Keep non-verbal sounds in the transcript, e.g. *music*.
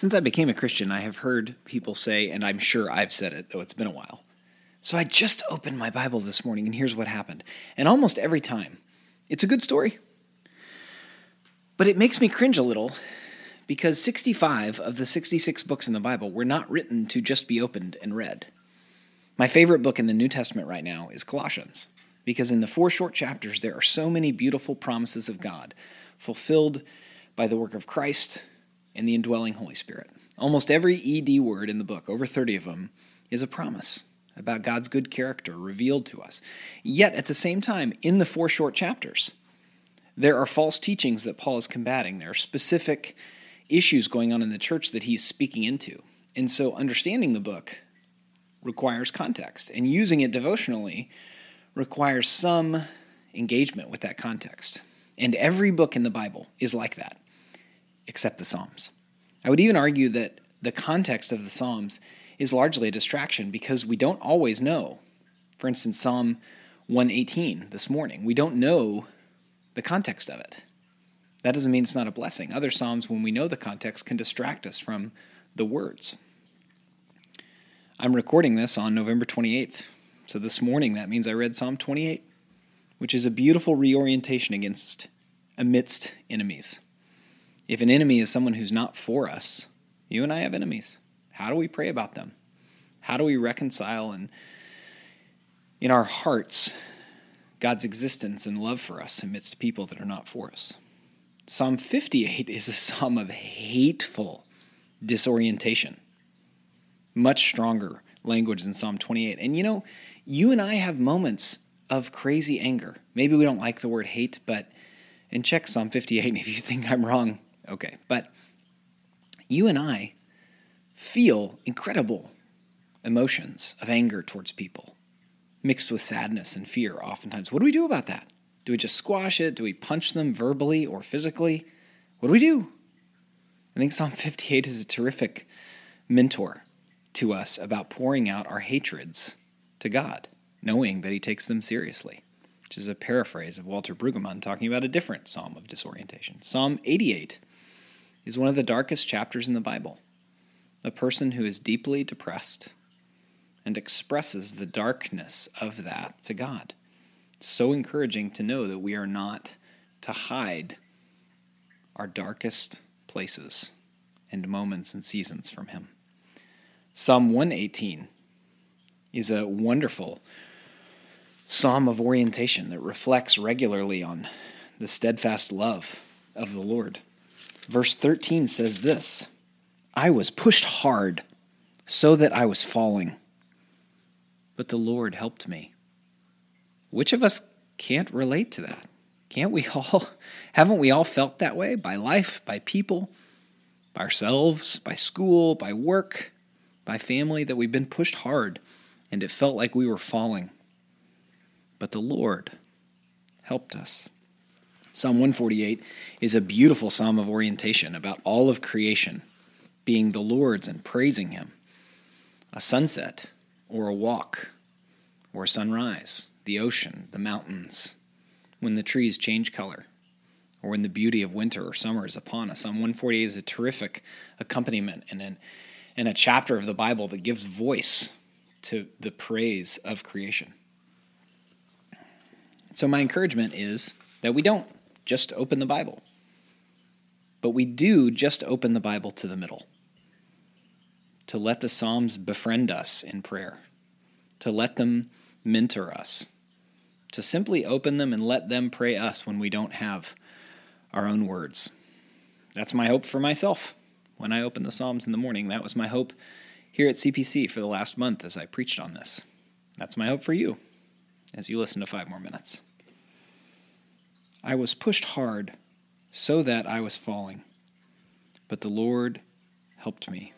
Since I became a Christian, I have heard people say, and I'm sure I've said it, though it's been a while. So I just opened my Bible this morning, and here's what happened. And almost every time, it's a good story. But it makes me cringe a little because 65 of the 66 books in the Bible were not written to just be opened and read. My favorite book in the New Testament right now is Colossians, because in the four short chapters, there are so many beautiful promises of God fulfilled by the work of Christ and the indwelling Holy Spirit. Almost every ED word in the book, over 30 of them, is a promise about God's good character revealed to us. Yet, at the same time, in the four short chapters, there are false teachings that Paul is combating. There are specific issues going on in the church that he's speaking into. And so, understanding the book requires context, and using it devotionally requires some engagement with that context. And every book in the Bible is like that, except the Psalms. I would even argue that the context of the Psalms is largely a distraction because we don't always know. For instance, Psalm 118 this morning, we don't know the context of it. That doesn't mean it's not a blessing. Other Psalms, when we know the context, can distract us from the words. I'm recording this on November 28th. So this morning, that means I read Psalm 28, which is a beautiful reorientation against amidst enemies. If an enemy is someone who's not for us, you and I have enemies. How do we pray about them? How do we reconcile and in our hearts God's existence and love for us amidst people that are not for us? Psalm 58 is a psalm of hateful disorientation. Much stronger language than Psalm 28. And you know, you and I have moments of crazy anger. Maybe we don't like the word hate, but and check Psalm 58 And *laughs* if you think I'm wrong. Okay, but you and I feel incredible emotions of anger towards people, mixed with sadness and fear oftentimes. What do we do about that? Do we just squash it? Do we punch them verbally or physically? What do we do? I think Psalm 58 is a terrific mentor to us about pouring out our hatreds to God, knowing that He takes them seriously, which is a paraphrase of Walter Brueggemann talking about a different psalm of disorientation. Psalm 88 is one of the darkest chapters in the Bible a person who is deeply depressed and expresses the darkness of that to God. so encouraging to know that we are not to hide our darkest places and moments and seasons from Him. Psalm 118 is a wonderful psalm of orientation that reflects regularly on the steadfast love of the Lord. Verse 13 says this I was pushed hard so that I was falling, but the Lord helped me. Which of us can't relate to that? Can't we *laughs* all? Haven't we all felt that way by life, by people, by ourselves, by school, by work, by family, that we've been pushed hard and it felt like we were falling? But the Lord helped us. Psalm 148 is a beautiful psalm of orientation about all of creation being the Lord's and praising Him. A sunset, or a walk, or a sunrise, the ocean, the mountains, when the trees change color, or when the beauty of winter or summer is upon us. Psalm 148 is a terrific accompaniment and, an, and a chapter of the Bible that gives voice to the praise of creation. So, my encouragement is that we don't just open the Bible, but we do just open the Bible to the middle to let the Psalms befriend us in prayer, to let them mentor us, to simply open them and let them pray us when we don't have our own words. That's my hope for myself. When I open the Psalms in the morning, that was my hope here at CPC for the last month as I preached on this. That's my hope for you as you listen to five more minutes. I was pushed hard so that I was falling, but the Lord helped me.